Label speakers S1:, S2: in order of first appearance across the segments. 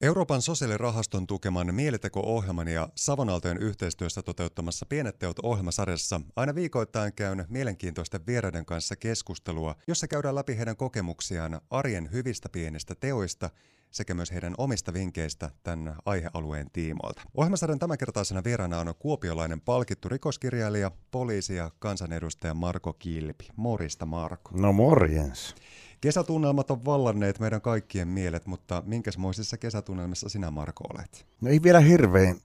S1: Euroopan sosiaalirahaston tukeman Mieliteko-ohjelman ja Savonaltojen yhteistyössä toteuttamassa Pienet teot ohjelmasarjassa aina viikoittain käyn mielenkiintoisten vieraiden kanssa keskustelua, jossa käydään läpi heidän kokemuksiaan arjen hyvistä pienistä teoista sekä myös heidän omista vinkkeistä tämän aihealueen tiimoilta. Ohjelmasarjan tämänkertaisena vieraana on kuopiolainen palkittu rikoskirjailija, poliisi ja kansanedustaja Marko Kilpi. Morista Marko.
S2: No morjens.
S1: Kesätunnelmat on vallanneet meidän kaikkien mielet, mutta minkäsmoisissa kesätunnelmissa sinä Marko olet?
S2: No ei vielä hirveän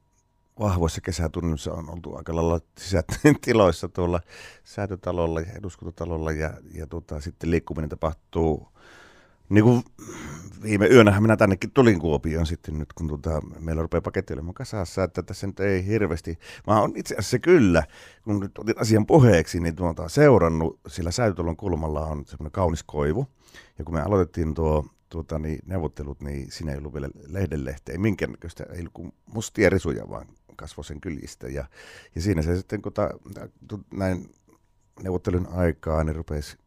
S2: vahvoissa kesätunnelmissa on oltu aika lailla tiloissa tuolla säätötalolla ja eduskuntatalolla ja, ja tota, sitten liikkuminen tapahtuu niin kuin viime yönähän minä tännekin tulin Kuopioon sitten nyt, kun tuota, meillä rupeaa paketti olemaan kasassa, että tässä nyt ei hirveästi, mä oon itse asiassa kyllä, kun nyt otin asian puheeksi, niin tuota, seurannut, sillä Säytölon kulmalla on semmoinen kaunis koivu, ja kun me aloitettiin tuo tuota, niin, neuvottelut, niin siinä ei ollut vielä lehdenlehteä, minkäännäköistä, ei ollut kuin mustia risuja, vaan kasvoi sen kyljistä, ja, ja siinä se sitten, kun ta, näin neuvottelun aikaa, niin rupesi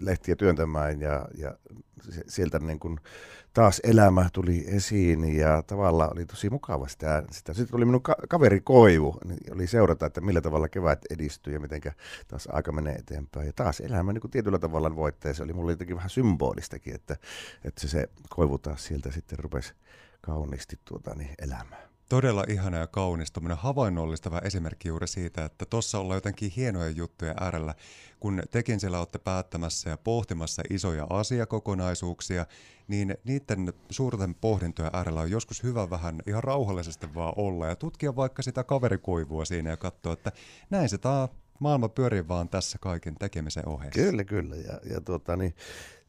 S2: lehtiä työntämään ja, ja sieltä niin kuin taas elämä tuli esiin ja tavallaan oli tosi mukava sitä. sitä. Sitten tuli minun ka- kaveri Koivu, niin oli seurata, että millä tavalla kevät edistyy ja miten taas aika menee eteenpäin. Ja taas elämä niin kuin tietyllä tavalla voittaa. Se oli mulle jotenkin vähän symbolistakin, että, että se, se Koivu taas sieltä sitten rupesi kauniisti tuota, niin elämään.
S1: Todella ihana ja kaunis, havainnollistava esimerkki juuri siitä, että tuossa ollaan jotenkin hienoja juttuja äärellä, kun tekin siellä olette päättämässä ja pohtimassa isoja asiakokonaisuuksia, niin niiden suurten pohdintojen äärellä on joskus hyvä vähän ihan rauhallisesti vaan olla ja tutkia vaikka sitä kaverikoivua siinä ja katsoa, että näin se tämä maailma pyörii vaan tässä kaiken tekemisen ohessa.
S2: Kyllä, kyllä. Ja, ja tuota, niin,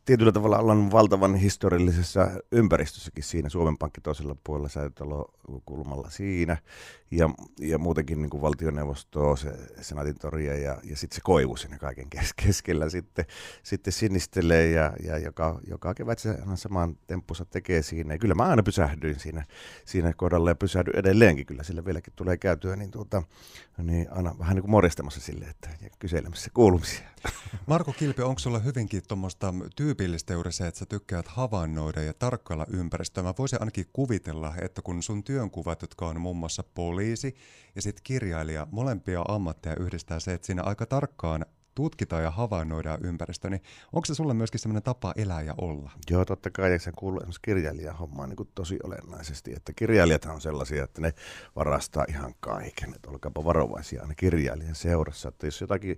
S2: tietyllä tavalla ollaan valtavan historiallisessa ympäristössäkin siinä. Suomen Pankki toisella puolella, säätötalo kulmalla siinä. Ja, ja muutenkin niin kuin valtioneuvostoa, se senaatin toria ja, ja sitten se koivu siinä kaiken keskellä sitten, sitten sinistelee ja, ja joka, joka kevät se saman temppussa tekee siinä. Ja kyllä mä aina pysähdyin siinä, siinä kohdalla ja pysähdyn edelleenkin. Kyllä sillä vieläkin tulee käytyä, niin, tuota, niin aina vähän niin kuin morjastamassa sille, että ja kyselemässä kuulumisia.
S1: Marko Kilpi, onko sulla hyvinkin tuommoista tyypillistä juuri se, että sä tykkäät havainnoida ja tarkkailla ympäristöä? Mä voisin ainakin kuvitella, että kun sun työnkuvat, jotka on muun muassa poliisi ja sitten kirjailija, molempia ammatteja yhdistää se, että siinä aika tarkkaan tutkitaan ja havainnoidaan ympäristö, niin onko se sulle myöskin sellainen tapa elää ja olla?
S2: Joo, totta kai, ja se kuuluu esimerkiksi kirjailijan hommaan niin tosi olennaisesti, että kirjailijat on sellaisia, että ne varastaa ihan kaiken, että olkaapa varovaisia aina kirjailijan seurassa, että jos jotakin,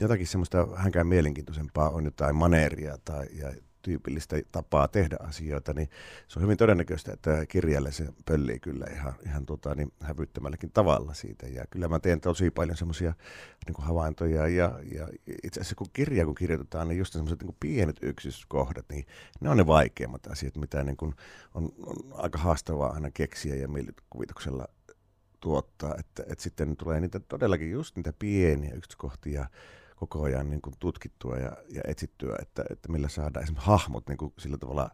S2: jotakin semmoista hänkään mielenkiintoisempaa on jotain maneeria tai ja tyypillistä tapaa tehdä asioita, niin se on hyvin todennäköistä, että kirjalle se pöllii kyllä ihan, ihan tota, niin hävyttömälläkin tavalla siitä. Ja kyllä mä teen tosi paljon semmoisia niin havaintoja ja, ja itse asiassa kun kirja kun kirjoitetaan, niin just semmoiset niin pienet yksityiskohdat, niin ne on ne vaikeimmat asiat, mitä niin kuin on, on aika haastavaa aina keksiä ja mielikuvituksella tuottaa, että, että sitten tulee niitä todellakin just niitä pieniä yksityiskohtia, koko ajan niin kuin tutkittua ja, ja etsittyä, että, että millä saadaan esimerkiksi hahmot niin kuin sillä tavalla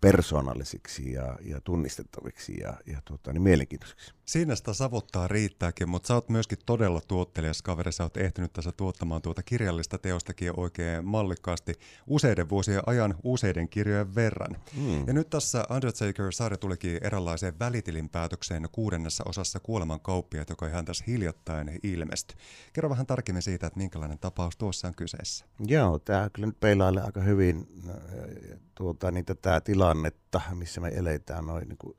S2: persoonallisiksi ja, ja tunnistettaviksi ja, ja tuota, niin mielenkiintoisiksi.
S1: Siinä sitä savottaa riittääkin, mutta sä oot myöskin todella tuottelijas kaveri. Sä oot ehtinyt tässä tuottamaan tuota kirjallista teostakin oikein mallikkaasti useiden vuosien ajan useiden kirjojen verran. Hmm. Ja nyt tässä Undertaker-sarja tulikin eräänlaiseen välitilin päätökseen kuudennessa osassa Kuoleman kauppiaat, joka ihan tässä hiljattain ilmestyi. Kerro vähän tarkemmin siitä, että minkälainen tapaus tuossa on kyseessä.
S2: Joo, tämä kyllä nyt peilailee aika hyvin tuota, niin tätä tilannetta, missä me eletään noin niin kuin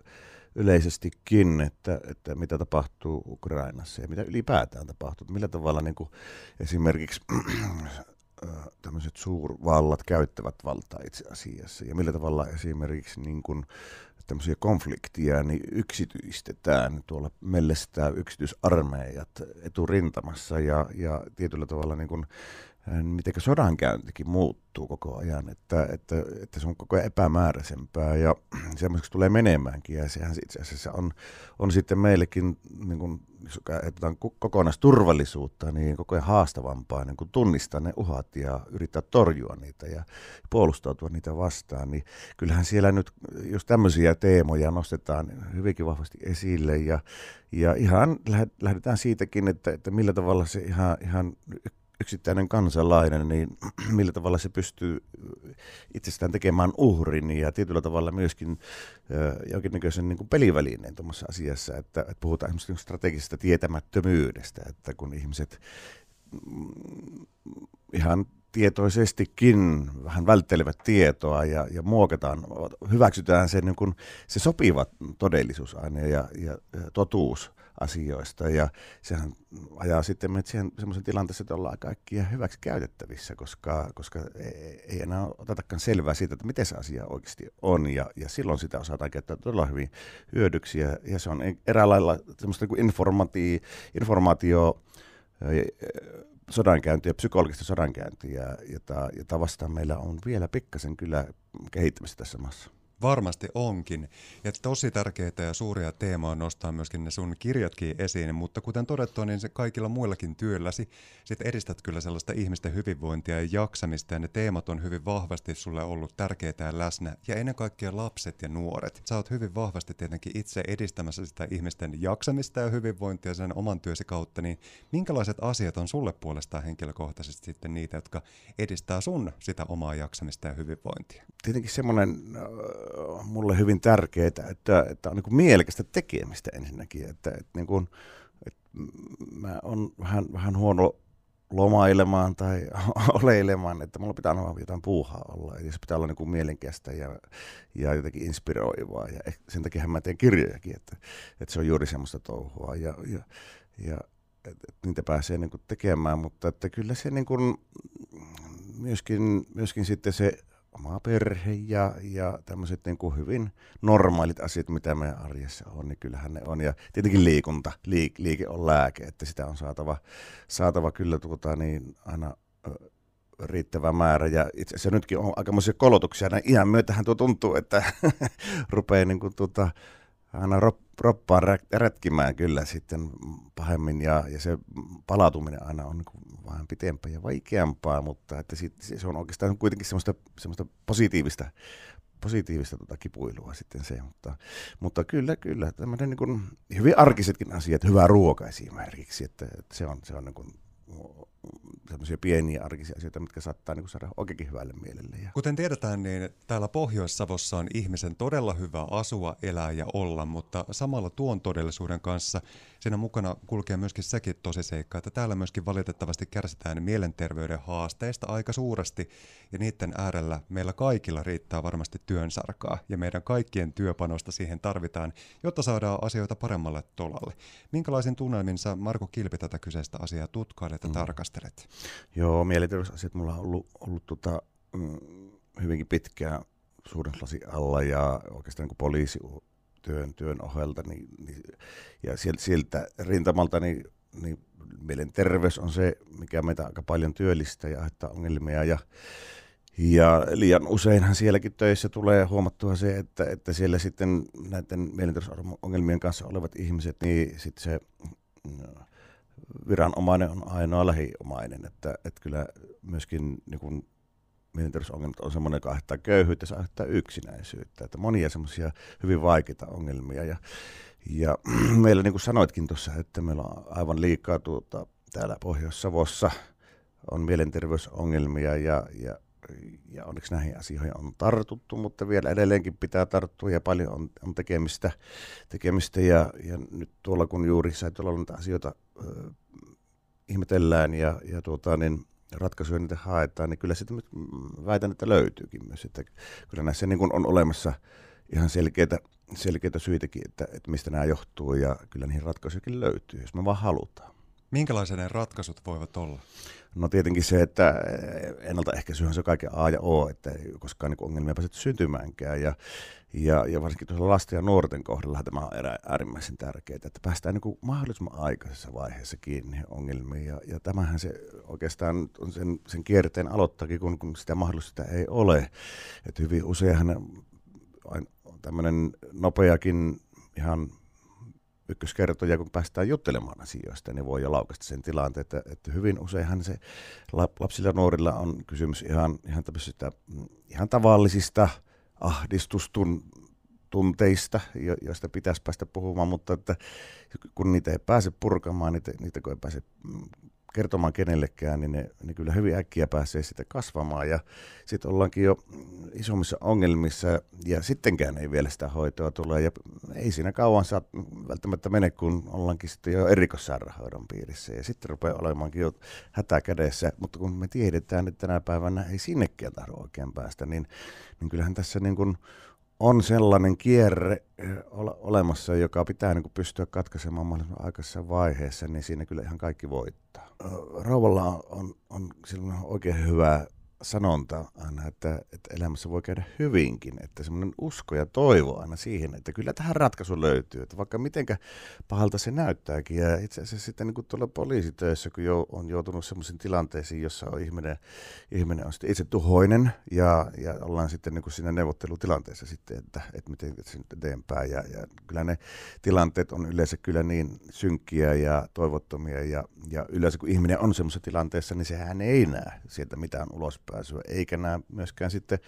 S2: yleisestikin, että, että mitä tapahtuu Ukrainassa ja mitä ylipäätään tapahtuu. Millä tavalla niin kuin esimerkiksi tämmöiset suurvallat käyttävät valtaa itse asiassa ja millä tavalla esimerkiksi niin kuin tämmöisiä konflikteja niin yksityistetään, tuolla mellestää yksityisarmeijat eturintamassa ja, ja tietyllä tavalla niin kuin miten sodankäyntikin muuttuu koko ajan, että, että, että se on koko ajan epämääräisempää ja semmoiseksi tulee menemäänkin. Ja sehän itse asiassa on, on sitten meillekin, niin kuin, jos ajatellaan kokonaisturvallisuutta, niin koko ajan haastavampaa niin kuin tunnistaa ne uhat ja yrittää torjua niitä ja puolustautua niitä vastaan, niin kyllähän siellä nyt jos tämmöisiä teemoja nostetaan hyvinkin vahvasti esille. Ja, ja ihan lähdetään siitäkin, että, että millä tavalla se ihan, ihan yksittäinen kansalainen, niin millä tavalla se pystyy itsestään tekemään uhrin ja tietyllä tavalla myöskin jonkinnäköisen niin kuin pelivälineen tuommoisessa asiassa, että, että puhutaan esimerkiksi strategisesta tietämättömyydestä, että kun ihmiset mm, ihan tietoisestikin vähän välttelevät tietoa ja, ja muokataan, hyväksytään se, niin kuin, se sopiva todellisuus aina ja, ja, ja totuus asioista. Ja sehän ajaa sitten meidät siihen semmoisen tilanteeseen, että ollaan kaikkia hyväksi käytettävissä, koska, koska ei enää otetakaan selvää siitä, että miten se asia oikeasti on. Ja, ja silloin sitä osataan käyttää todella hyvin hyödyksi. Ja, ja se on eräänlailla semmoista niin informaatio, informaatio sodankäyntiä, psykologista sodankäyntiä, jota, jota vastaan meillä on vielä pikkasen kyllä kehittämistä tässä maassa.
S1: Varmasti onkin. Ja tosi tärkeitä ja suuria teemoja nostaa myöskin ne sun kirjatkin esiin, mutta kuten todettua, niin se kaikilla muillakin työlläsi sit edistät kyllä sellaista ihmisten hyvinvointia ja jaksamista, ja ne teemat on hyvin vahvasti sulle ollut tärkeitä ja läsnä, ja ennen kaikkea lapset ja nuoret. Sä oot hyvin vahvasti tietenkin itse edistämässä sitä ihmisten jaksamista ja hyvinvointia sen oman työsi kautta, niin minkälaiset asiat on sulle puolestaan henkilökohtaisesti sitten niitä, jotka edistää sun sitä omaa jaksamista ja hyvinvointia?
S2: Tietenkin semmoinen mulle hyvin tärkeää, että, että on niin mielekästä tekemistä ensinnäkin. Että, että, niin kuin, että mä oon vähän, vähän huono lomailemaan tai oleilemaan, että mulla pitää olla jotain puuhaa olla. Eli se pitää olla niin kuin mielenkiästä ja, ja jotenkin inspiroivaa. Ja sen takia mä teen kirjojakin, että, että se on juuri semmoista touhua. Ja, ja, ja että niitä pääsee niin tekemään, mutta että kyllä se niin kuin myöskin, myöskin sitten se oma perhe ja, ja tämmöiset niin kuin hyvin normaalit asiat, mitä meidän arjessa on, niin kyllähän ne on. Ja tietenkin liikunta, liik, liike on lääke, että sitä on saatava, saatava kyllä tuota, niin aina riittävä määrä. Ja itse asiassa nytkin on aikamoisia kolotuksia. Näin ihan myötähän tuo tuntuu, että rupeaa niin kuin, tuota, aina roppaan rätkimään kyllä sitten pahemmin ja, ja se palautuminen aina on niin vähän pitempää ja vaikeampaa, mutta että sit, se on oikeastaan kuitenkin semmoista, semmoista positiivista, positiivista tota kipuilua sitten se, mutta, mutta kyllä, kyllä, tämmöinen niin hyvin arkisetkin asiat, hyvä ruoka esimerkiksi, että, että se on, se on niin kuin semmoisia pieniä arkisia asioita, mitkä saattaa niin saada oikeinkin hyvälle mielelle. Ja...
S1: Kuten tiedetään, niin täällä Pohjois-Savossa on ihmisen todella hyvä asua, elää ja olla, mutta samalla tuon todellisuuden kanssa siinä mukana kulkee myöskin sekin tosiseikka, että täällä myöskin valitettavasti kärsitään mielenterveyden haasteista aika suuresti, ja niiden äärellä meillä kaikilla riittää varmasti työnsarkaa, ja meidän kaikkien työpanosta siihen tarvitaan, jotta saadaan asioita paremmalle tolalle. Minkälaisin tunnelmin sä, Marko Kilpi, tätä kyseistä asiaa tutkailet ja mm. Tarkastelet?
S2: Joo, mielenterveysasiat mulla on ollut, ollut tota, mm, hyvinkin pitkään suurennuslasi alla ja oikeastaan niin poliisi työn, ohelta, niin, niin, ja sieltä, rintamalta niin, niin mielenterveys on se, mikä meitä aika paljon työllistää ja aiheuttaa ongelmia. Ja, ja liian useinhan sielläkin töissä tulee huomattua se, että, että siellä sitten näiden mielenterveysongelmien kanssa olevat ihmiset, niin sitten se viranomainen on ainoa lähiomainen, että, että kyllä myöskin niin kuin mielenterveysongelmat on semmoinen, joka aiheuttaa köyhyyttä, se aiheuttaa yksinäisyyttä, että monia semmoisia hyvin vaikeita ongelmia. Ja, ja meillä niin kuin sanoitkin tuossa, että meillä on aivan liikaa tuota, täällä Pohjois-Savossa on mielenterveysongelmia ja, ja ja onneksi näihin asioihin on tartuttu, mutta vielä edelleenkin pitää tarttua ja paljon on, on tekemistä, tekemistä. Ja, ja nyt tuolla kun juuri tuolla näitä asioita äh, ihmetellään ja, ja tuota, niin ratkaisuja niitä haetaan, niin kyllä sitten väitän, että löytyykin myös. Että kyllä näissä niin kuin on olemassa ihan selkeitä, selkeitä syitäkin, että, että mistä nämä johtuu ja kyllä niihin ratkaisujakin löytyy, jos me vaan halutaan.
S1: Minkälaisia ne ratkaisut voivat olla?
S2: No tietenkin se, että ennaltaehkäisyhän se on kaiken A ja O, että ei koskaan niin ongelmia pääse syntymäänkään. Ja, ja, ja varsinkin tuossa lasten ja nuorten kohdalla tämä on äärimmäisen tärkeää, että päästään niin mahdollisimman aikaisessa vaiheessa kiinni ongelmiin. Ja, ja tämähän se oikeastaan on sen, sen kierteen aloittakin, kun, kun sitä mahdollista ei ole. Että hyvin useinhan tämmöinen nopeakin ihan ykköskertoja, kun päästään juttelemaan asioista, niin voi jo laukasta sen tilanteen, että, että hyvin useinhan se lapsilla ja nuorilla on kysymys ihan, ihan, ihan tavallisista ahdistustun tunteista, joista pitäisi päästä puhumaan, mutta että kun niitä ei pääse purkamaan, niitä, niitä kun ei pääse kertomaan kenellekään, niin ne, ne kyllä hyvin äkkiä pääsee sitä kasvamaan. Ja sitten ollaankin jo isommissa ongelmissa ja sittenkään ei vielä sitä hoitoa tule. Ja ei siinä kauan saa välttämättä mene, kun ollaankin sitten jo erikoissairaanhoidon piirissä. Ja sitten rupeaa olemaankin jo hätä kädessä, mutta kun me tiedetään, että tänä päivänä ei sinnekään tahdo oikein päästä, niin, niin kyllähän tässä niin kuin on sellainen kierre ole, olemassa, joka pitää niin pystyä katkaisemaan mahdollisimman aikaisessa vaiheessa, niin siinä kyllä ihan kaikki voittaa. Rauvalla on, on, on oikein hyvä sanonta aina, että, että elämässä voi käydä hyvinkin, että semmoinen usko ja toivo aina siihen, että kyllä tähän ratkaisu löytyy, että vaikka mitenkä pahalta se näyttääkin. Ja itse asiassa sitten niin kuin tuolla poliisitöissä, kun jo, on joutunut semmoisiin tilanteisiin, jossa on ihminen, ihminen on sitten itse tuhoinen ja, ja ollaan sitten niin kuin siinä neuvottelutilanteessa sitten, että, että miten se nyt eteenpäin. Ja, ja kyllä ne tilanteet on yleensä kyllä niin synkkiä ja toivottomia ja, ja yleensä kun ihminen on semmoisessa tilanteessa, niin sehän ei näe sieltä mitään ulos pääsyä, eikä näe myöskään sitten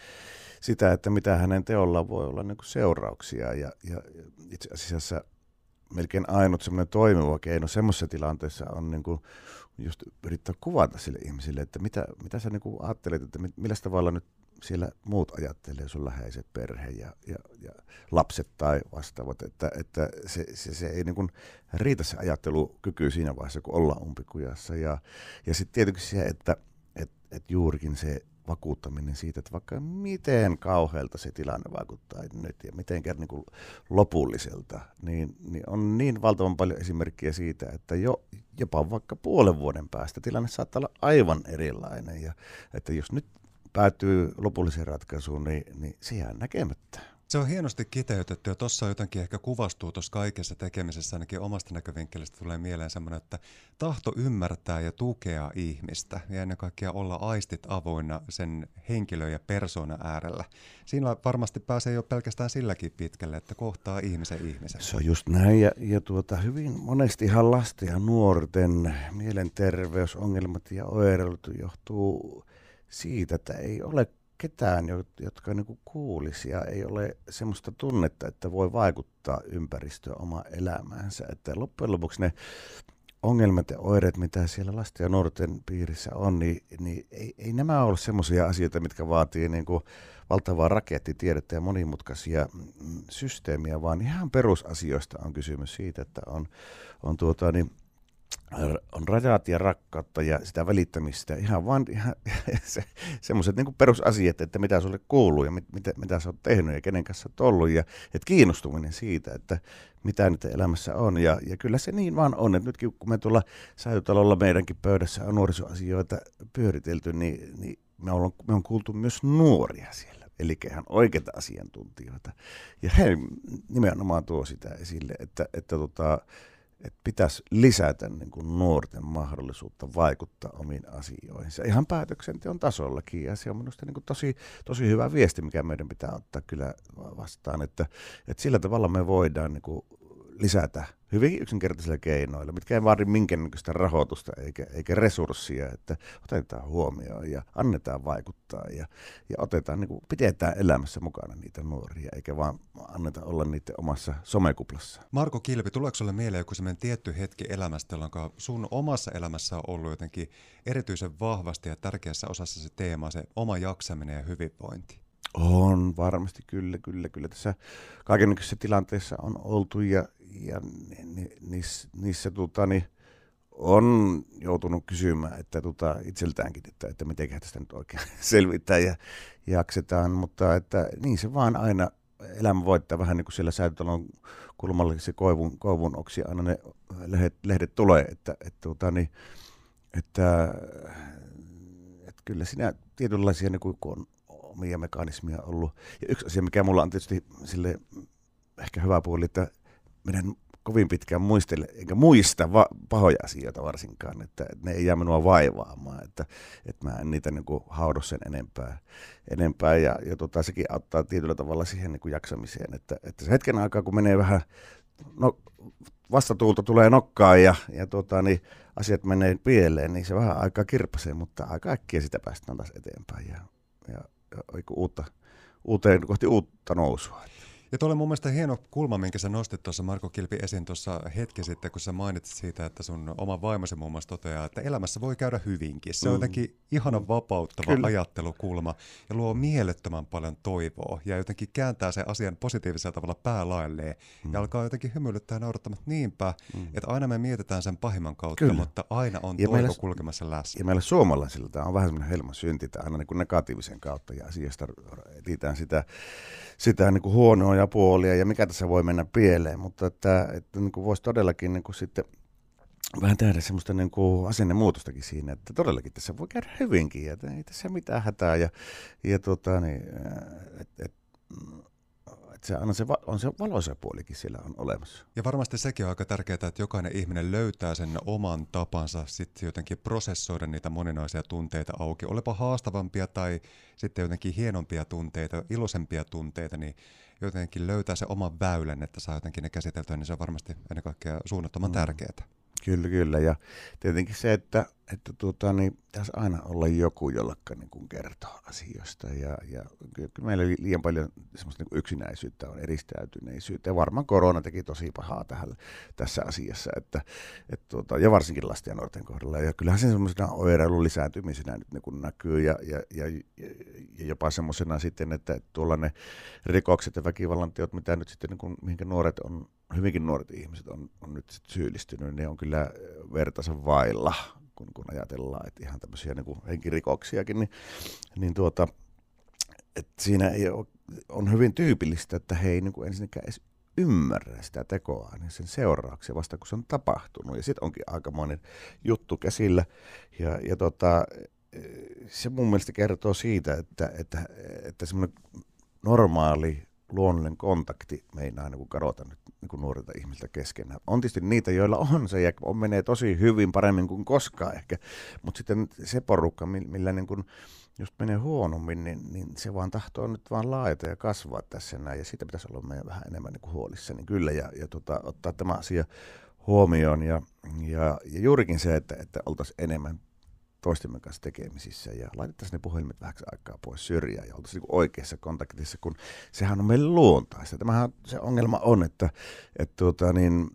S2: sitä, että mitä hänen teollaan voi olla niin kuin seurauksia. Ja, ja itse asiassa melkein ainut semmoinen toimiva keino semmoisessa tilanteessa on niin kuin just yrittää kuvata sille ihmisille, että mitä, mitä sä niin kuin ajattelet, että millä tavalla nyt siellä muut ajattelee, sun läheiset perhe ja, ja, ja lapset tai vastaavat, että, että se, se, se ei niin kuin riitä se ajattelukyky siinä vaiheessa, kun ollaan umpikujassa. Ja, ja sitten tietenkin se, että että juurikin se vakuuttaminen siitä, että vaikka miten kauhealta se tilanne vaikuttaa nyt ja miten niin kuin lopulliselta, niin, niin on niin valtavan paljon esimerkkejä siitä, että jo, jopa vaikka puolen vuoden päästä tilanne saattaa olla aivan erilainen. Ja että jos nyt päätyy lopulliseen ratkaisuun, niin, niin se jää näkemättä.
S1: Se on hienosti kiteytetty ja tuossa jotenkin ehkä kuvastuu tuossa kaikessa tekemisessä ainakin omasta näkövinkkelistä tulee mieleen semmoinen, että tahto ymmärtää ja tukea ihmistä ja ennen kaikkea olla aistit avoinna sen henkilön ja persoonan äärellä. Siinä varmasti pääsee jo pelkästään silläkin pitkälle, että kohtaa ihmisen ihmisen.
S2: Se on just näin ja, ja tuota, hyvin monesti ihan lasten ja nuorten mielenterveysongelmat ja oireilut johtuu siitä, että ei ole ketään, jotka niin kuulisi ja ei ole semmoista tunnetta, että voi vaikuttaa ympäristöön oma elämäänsä. Että loppujen lopuksi ne ongelmat ja oireet, mitä siellä lasten ja nuorten piirissä on, niin, niin ei, ei nämä ole semmoisia asioita, mitkä vaatii niin kuin valtavaa rakettitiedettä ja monimutkaisia mm, systeemiä, vaan ihan perusasioista on kysymys siitä, että on, on tuota, niin, on rajat ja rakkautta ja sitä välittämistä, ihan vaan ihan, se, semmoiset niin perusasiat, että mitä sulle kuuluu ja mit, mitä, mitä sä oot tehnyt ja kenen kanssa oot ollut. Ja että kiinnostuminen siitä, että mitä nyt elämässä on. Ja, ja kyllä se niin vaan on, että nytkin kun me tuolla säilytalolla meidänkin pöydässä on nuorisoasioita pyöritelty, niin, niin me, ollaan, me on kuultu myös nuoria siellä. Eli ihan oikeita asiantuntijoita. Ja he nimenomaan tuo sitä esille, että, että tota, että pitäisi lisätä niin kuin nuorten mahdollisuutta vaikuttaa omiin asioihinsa ihan päätöksenteon tasollakin. Ja se on minusta niin kuin tosi, tosi hyvä viesti, mikä meidän pitää ottaa kyllä vastaan, että, että sillä tavalla me voidaan niin kuin lisätä hyvin yksinkertaisilla keinoilla, mitkä ei vaadi minkäännäköistä rahoitusta eikä, eikä resurssia, että otetaan huomioon ja annetaan vaikuttaa ja, ja otetaan, niin kuin, pidetään elämässä mukana niitä nuoria, eikä vaan anneta olla niiden omassa somekuplassa.
S1: Marko Kilpi, tuleeko sinulle mieleen joku sellainen tietty hetki elämästä, jolloin sun omassa elämässä on ollut jotenkin erityisen vahvasti ja tärkeässä osassa se teema, se oma jaksaminen ja hyvinvointi?
S2: On varmasti, kyllä, kyllä, kyllä. Tässä kaikenlaisissa tilanteissa on oltu ja, ja ni, ni, niissä, tota, niin, on joutunut kysymään että tota, itseltäänkin, että, että miten tästä nyt oikein selvittää ja jaksetaan, mutta että niin se vaan aina elämä voittaa vähän niin kuin siellä säätötalon kulmalla se koivun, koivun oksi aina ne lehdet, lehdet tulee, että, että, tota, niin, että, että kyllä siinä tietynlaisia, niin kun on omia mekanismia ollut. Ja yksi asia, mikä mulla on tietysti sille ehkä hyvä puoli, että menen kovin pitkään muistele, enkä muista va- pahoja asioita varsinkaan, että, ne ei jää minua vaivaamaan, että, että mä en niitä niin kuin haudu sen enempää, enempää ja, ja tota, sekin auttaa tietyllä tavalla siihen niin kuin jaksamiseen, että, että se hetken aikaa, kun menee vähän, no, vastatuulta tulee nokkaan ja, ja tota, niin asiat menee pieleen, niin se vähän aikaa kirpasee, mutta aika äkkiä sitä päästään taas eteenpäin ja, ja uutta, uuteen, kohti uutta nousua.
S1: Ja tuolla mun mielestä hieno kulma, minkä sä nostit tuossa Marko Kilpi esiin tuossa hetki sitten, kun sä mainitsit siitä, että sun oma vaimosi muun muassa toteaa, että elämässä voi käydä hyvinkin. Se on mm. jotenkin ihanan vapauttava Kyllä. ajattelukulma ja luo mielettömän paljon toivoa ja jotenkin kääntää sen asian positiivisella tavalla päälailleen mm. ja alkaa jotenkin hymyilyttää ja naurattamaan niinpä, mm. että aina me mietitään sen pahimman kautta, Kyllä. mutta aina on ja toivo meillä, kulkemassa läsnä.
S2: Ja meillä suomalaisilla tämä on vähän semmoinen helmasynti, aina niin kuin negatiivisen kautta ja asiasta etsitään sitä, sitä niin kuin huonoja puolia ja mikä tässä voi mennä pieleen, mutta että, että niin kuin voisi todellakin niin kuin sitten vähän tehdä semmoista niin kuin asennemuutostakin siinä, että todellakin tässä voi käydä hyvinkin ja ei tässä mitään hätää ja, ja tota, niin, et, et, että se, on, se, on se valoisa puolikin siellä on olemassa.
S1: Ja varmasti sekin on aika tärkeää, että jokainen ihminen löytää sen oman tapansa sitten jotenkin prosessoida niitä moninaisia tunteita auki. Olepa haastavampia tai sitten jotenkin hienompia tunteita, iloisempia tunteita, niin jotenkin löytää se oman väylän, että saa jotenkin ne käsiteltyä, niin se on varmasti ennen kaikkea suunnattoman mm. tärkeää.
S2: Kyllä, kyllä. Ja tietenkin se, että, että tuota, niin, pitäisi aina olla joku, jolla niin kertoo asioista. Ja, ja kyllä meillä liian paljon semmoista niin yksinäisyyttä on eristäytyneisyyttä. Ja varmaan korona teki tosi pahaa tähän, tässä asiassa. Että, että tuota, ja varsinkin lasten ja nuorten kohdalla. Ja kyllähän se semmoisena oireilun lisääntymisenä nyt niin näkyy. Ja, ja, ja, ja jopa semmoisena sitten, että tuolla ne rikokset ja väkivallan teot, mitä nyt sitten, niin kuin, mihinkä nuoret on hyvinkin nuoret ihmiset on, on nyt syyllistynyt, niin ne on kyllä vertaisen vailla, kun, kun ajatellaan, että ihan tämmöisiä niin henkirikoksiakin, niin, niin tuota, että siinä ei ole, on hyvin tyypillistä, että he ei niin kuin ensinnäkään edes ymmärrä sitä tekoa, niin sen seurauksia vasta kun se on tapahtunut. Ja sitten onkin aikamoinen juttu käsillä. Ja, ja tota, se mun mielestä kertoo siitä, että, että, että semmoinen normaali luonnollinen kontakti meinaa niin kadota nyt niin kuin nuorilta ihmisiltä keskenään. On tietysti niitä, joilla on se ja on menee tosi hyvin, paremmin kuin koskaan ehkä, mutta sitten se porukka, millä niin kuin just menee huonommin, niin, niin se vaan tahtoo nyt vaan laajata ja kasvaa tässä näin, ja siitä pitäisi olla meidän vähän enemmän niin kuin huolissa, niin kyllä, ja, ja tota, ottaa tämä asia huomioon, ja, ja, ja juurikin se, että, että oltaisiin enemmän toistemme kanssa tekemisissä ja laitettaisiin ne puhelimet vähäksi aikaa pois syrjään ja oltaisiin niin oikeassa kontaktissa, kun sehän on meille luontaista. Tämähän se ongelma on, että, että tuota, niin,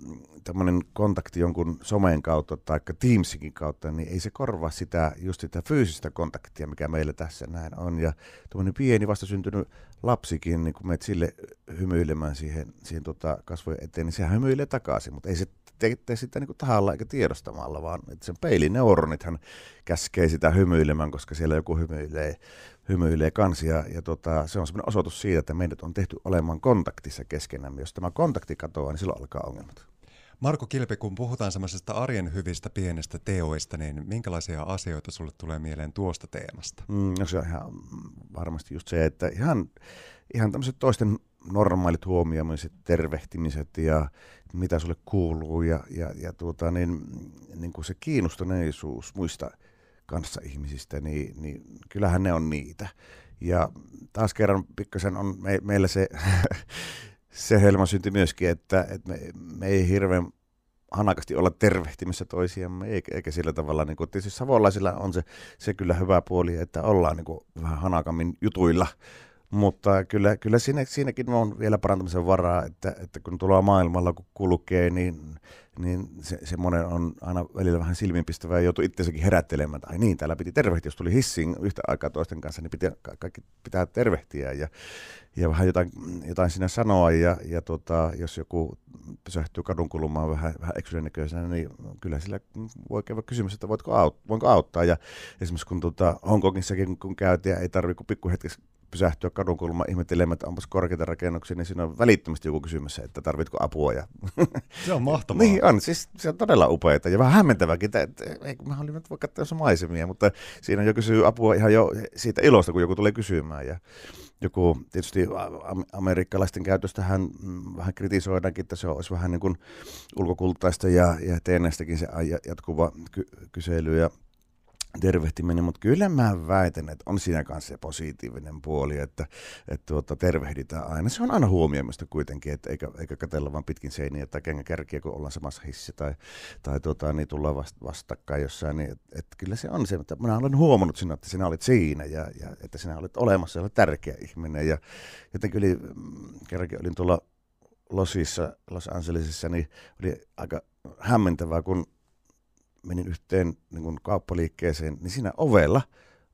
S2: tämmöinen kontakti jonkun somen kautta tai Teamsikin kautta, niin ei se korvaa sitä, just sitä fyysistä kontaktia, mikä meillä tässä näin on. Ja tämmöinen pieni vastasyntynyt lapsikin, niin kun menet sille hymyilemään siihen, siihen tota kasvojen eteen, niin sehän hymyilee takaisin, mutta ei se tee, tee sitä niin tahalla eikä tiedostamalla, vaan että sen peilineuronithan käskee sitä hymyilemään, koska siellä joku hymyilee, hymyilee kansia. Ja tota, se on sellainen osoitus siitä, että meidät on tehty olemaan kontaktissa keskenään. Jos tämä kontakti katoaa, niin silloin alkaa ongelmat.
S1: Marko Kilpi, kun puhutaan semmoisesta arjen hyvistä pienistä teoista, niin minkälaisia asioita sulle tulee mieleen tuosta teemasta?
S2: Mm, no se on ihan varmasti just se, että ihan, ihan tämmöiset toisten normaalit huomioimiset, tervehtimiset ja mitä sulle kuuluu ja, ja, ja tuota, niin, niin kuin se kiinnostuneisuus muista kanssa ihmisistä, niin, niin kyllähän ne on niitä. Ja taas kerran pikkasen on me, meillä se, se helma synti myöskin, että, että me, me ei hirveän hanakasti olla tervehtimässä toisiamme, eikä, eikä sillä tavalla, niin kuin, tietysti savolaisilla on se, se kyllä hyvä puoli, että ollaan niin kuin, vähän hanakammin jutuilla, mutta kyllä, kyllä siinä, siinäkin on vielä parantamisen varaa, että, että kun tuolla maailmalla kun kulkee, niin, niin se, semmoinen on aina välillä vähän silmiinpistävää ja joutuu itsensäkin herättelemään, ai niin, täällä piti tervehtiä, jos tuli hissiin yhtä aikaa toisten kanssa, niin pitää, kaikki pitää tervehtiä ja, ja vähän jotain, jotain siinä sanoa ja, ja tota, jos joku pysähtyy kadun kulumaan vähän, vähän eksyneen näköisenä, niin kyllä sillä voi käydä kysymys, että voitko auttaa, voinko auttaa. Ja esimerkiksi kun tuota, Hongkongissakin kun käytiin ei tarvitse kuin pikkuhetkessä pysähtyä kadunkulma ihmettelemään, että onpas korkeita rakennuksia, niin siinä on välittömästi joku kysymys, että tarvitko apua. Ja...
S1: Se on mahtavaa.
S2: niin on, siis se on todella upeaa ja vähän hämmentäväkin, että, että ei, mä olin nyt vaikka katsoa maisemia, mutta siinä jo kysyy apua ihan jo siitä ilosta, kun joku tulee kysymään. Ja joku, tietysti amerikkalaisten käytöstähän mm, vähän kritisoidaankin, että se olisi vähän niin kuin ulkokultaista ja, ja teennestäkin se jatkuva ky- kysely ja tervehtiminen, mutta kyllä mä väitän, että on siinä kanssa se positiivinen puoli, että, että tuota, tervehditään aina. Se on aina huomioimista kuitenkin, että eikä, eikä katella vaan pitkin seiniä tai kengän kärkiä, kun ollaan samassa hississä tai, tai tuota, niin tullaan vast, vastakkain jossain. Niin, että, että kyllä se on se, että minä olen huomannut sinä, että sinä olit siinä ja, ja että sinä olet olemassa ja tärkeä ihminen. Ja jotenkin yli, mm, kerrankin olin tuolla Losissa, Los Angelesissa, niin oli aika hämmentävää, kun menin yhteen niin kuin kauppaliikkeeseen, niin siinä ovella –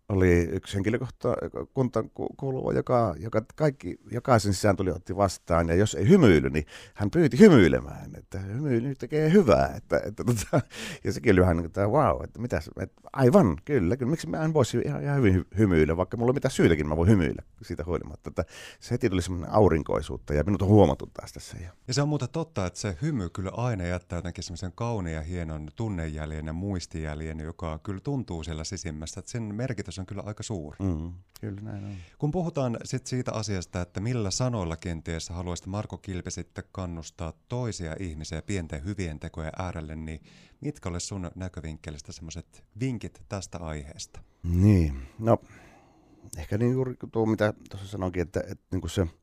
S2: oli yksi henkilökunta kuuluva, joka, joka kaikki, jokaisen sisään tuli otti vastaan, ja jos ei hymyily, niin hän pyyti hymyilemään, että hymyily tekee hyvää, että, että tota, ja sekin oli vähän niin kuin, wow, että mitäs, että aivan, kyllä, kyllä, miksi mä en voisi ihan, ihan hyvin hymyillä, vaikka mulla on mitä syytäkin, mä voin hymyillä siitä huolimatta, että se heti tuli semmoinen aurinkoisuutta, ja minut on huomattu taas tässä. Ja,
S1: ja se on muuta totta, että se hymy kyllä aina jättää jotenkin semmoisen kauniin ja hienon tunnejäljen ja muistijäljen, joka kyllä tuntuu siellä sisimmässä, että sen merkitys on kyllä aika suuri.
S2: Mm, kyllä näin on.
S1: Kun puhutaan sit siitä asiasta, että millä sanoilla kenties haluaisit Marko Kilpi sitten kannustaa toisia ihmisiä pienten hyvien tekojen äärelle, niin mitkä olisi sun näkövinkkelistä semmoiset vinkit tästä aiheesta?
S2: Niin, no ehkä niin juuri tuo, mitä tuossa sanoinkin, että, että niin kuin se –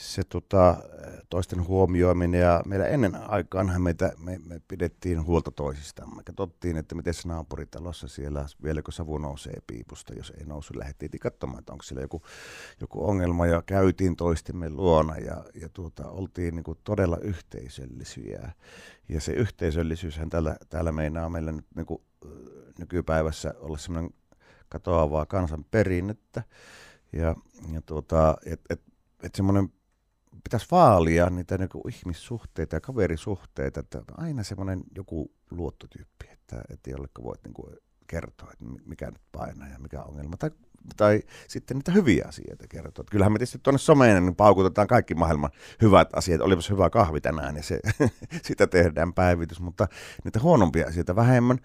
S2: se tota, toisten huomioiminen ja meillä ennen aikaanhan meitä, me, me pidettiin huolta toisistamme. Me katsottiin, että miten se naapuritalossa siellä, vieläkö savu nousee piipusta, jos ei nousu, lähdettiin katsomaan, että onko siellä joku, joku ongelma ja käytiin toistemme luona ja, ja tuota, oltiin niin todella yhteisöllisiä. Ja se yhteisöllisyyshän täällä, täällä meinaa meillä nyt niin kuin, nykypäivässä olla semmoinen katoavaa kansan perinnettä. Ja, ja tuota, et, et, et semmoinen pitäisi vaalia niitä niin kuin ihmissuhteita ja kaverisuhteita, että aina semmoinen joku luottotyyppi, että, että jollekka voit niin kuin kertoa, että mikä nyt painaa ja mikä on ongelma. Tai, tai sitten niitä hyviä asioita kertoa. Että kyllähän me tietysti tuonne someen niin paukutetaan kaikki maailman hyvät asiat. Olipas hyvä kahvi tänään ja se, sitä tehdään päivitys, mutta niitä huonompia asioita vähemmän.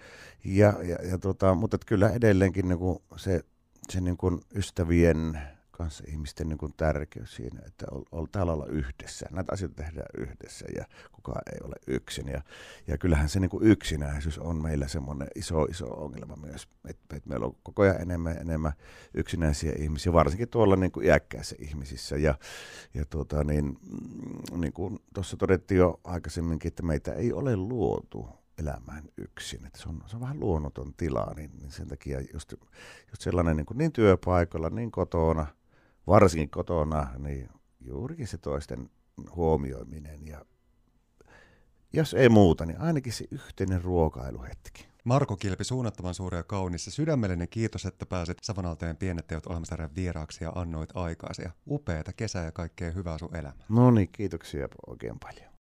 S2: Ja, ja, ja tota, mutta kyllä edelleenkin niin kuin se, se niin kuin ystävien kanssa ihmisten niin kuin tärkeys siinä, että ol, ol, täällä olla yhdessä. Näitä asioita tehdään yhdessä ja kukaan ei ole yksin. Ja, ja kyllähän se niin kuin yksinäisyys on meillä semmoinen iso, iso ongelma myös, että, että meillä on koko ajan enemmän enemmän yksinäisiä ihmisiä, varsinkin tuolla niin kuin iäkkäissä ihmisissä. Ja, ja tuota, niin, mm, niin kuin tuossa todettiin jo aikaisemminkin, että meitä ei ole luotu elämään yksin. Että se, on, se on vähän luonnoton tila, niin, niin sen takia just, just sellainen niin, kuin niin työpaikalla, niin kotona – varsinkin kotona, niin juurikin se toisten huomioiminen ja jos ei muuta, niin ainakin se yhteinen ruokailuhetki.
S1: Marko Kilpi, suunnattoman suuri ja kaunis ja sydämellinen kiitos, että pääsit Savonalteen pienet teot ohjelmasarjan vieraaksi ja annoit aikaisia. Upeata kesää ja kaikkea hyvää sun elämään.
S2: No niin, kiitoksia oikein paljon.